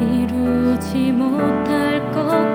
이루지 못할 것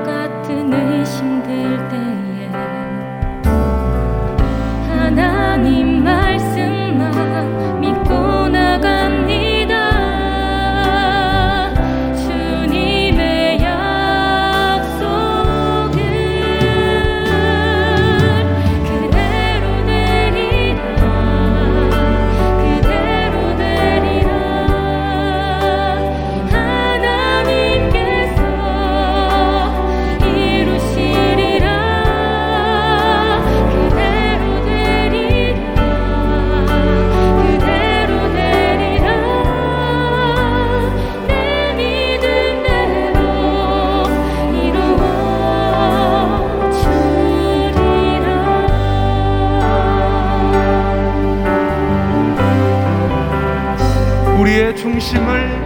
중심을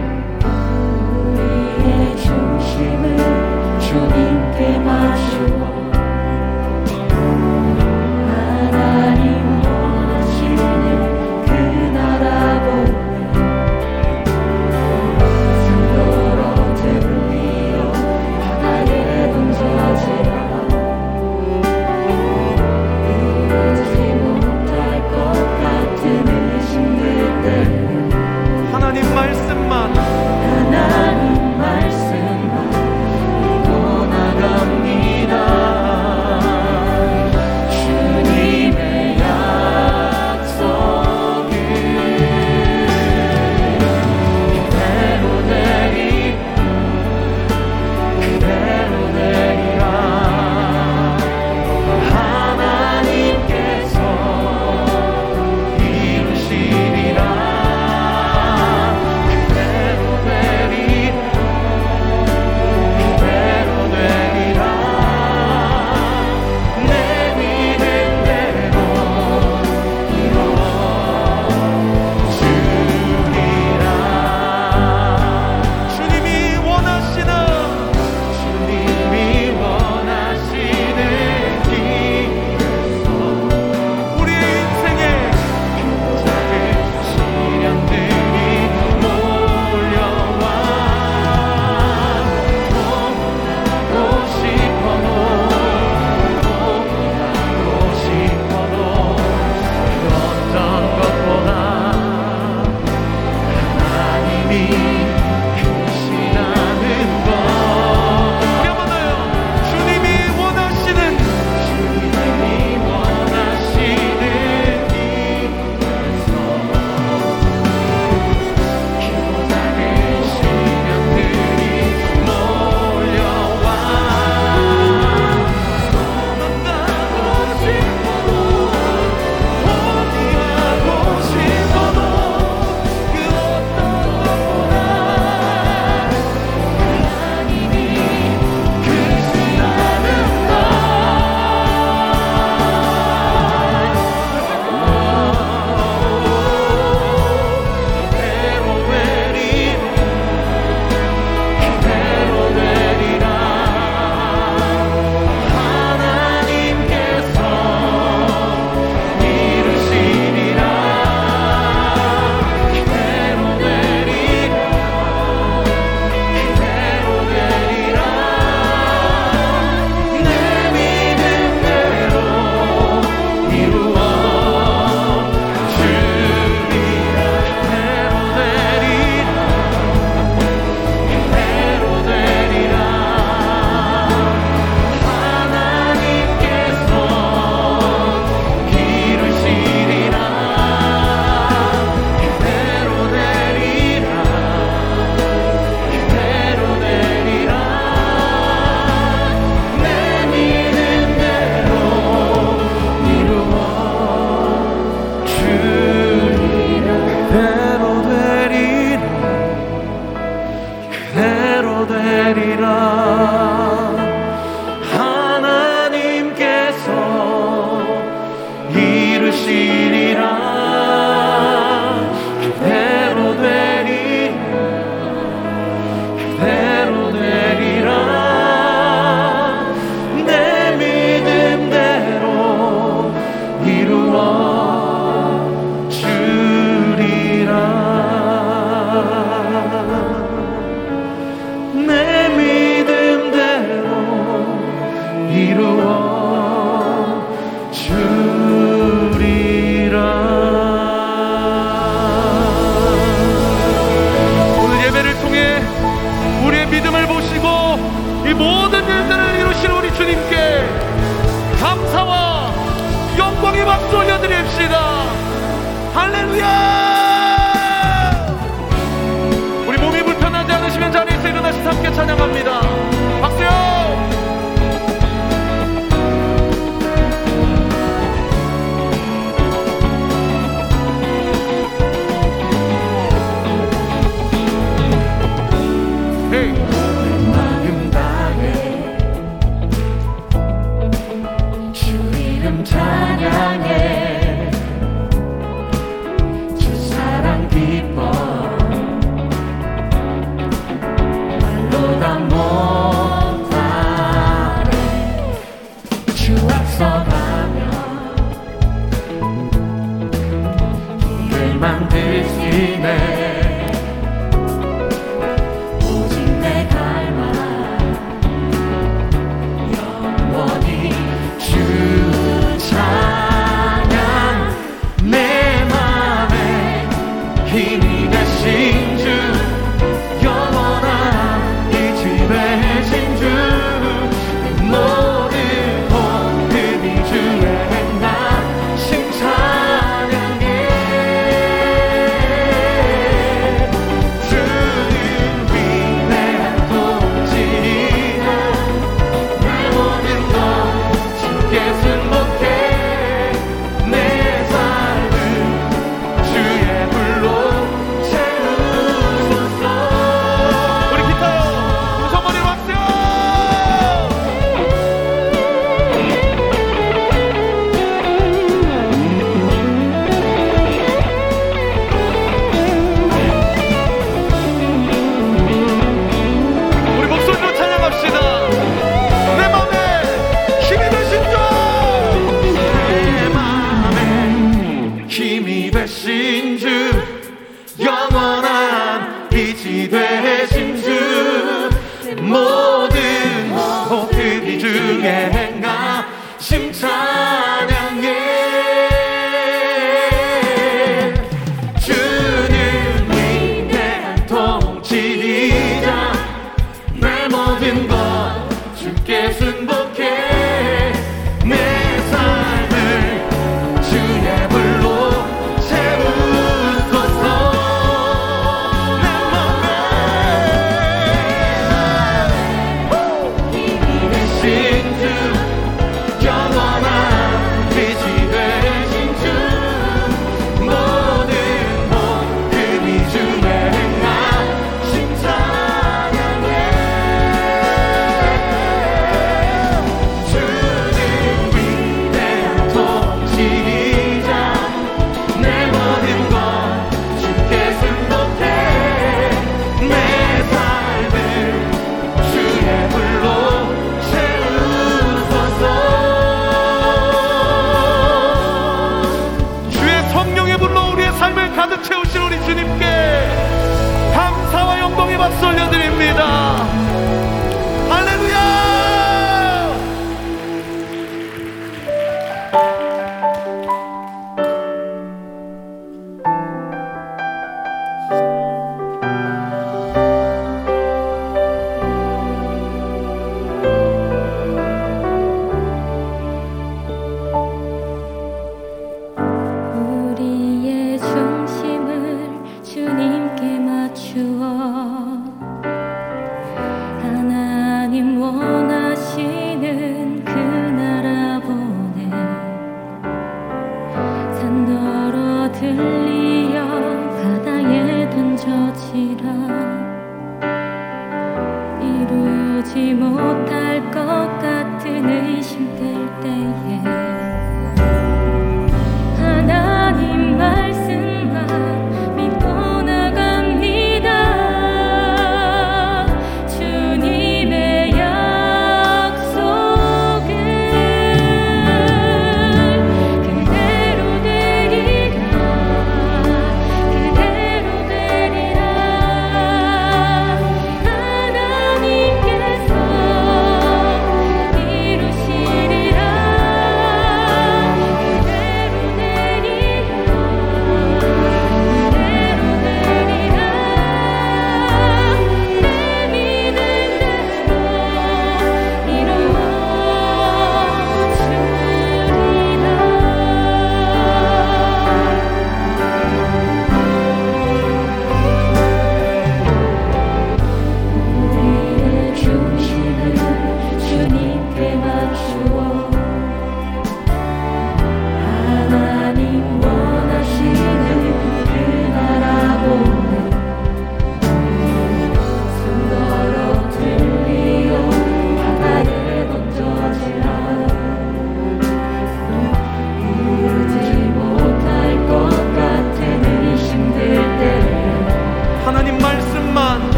보지 못할 것 같은 의심될 때에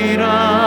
되리라.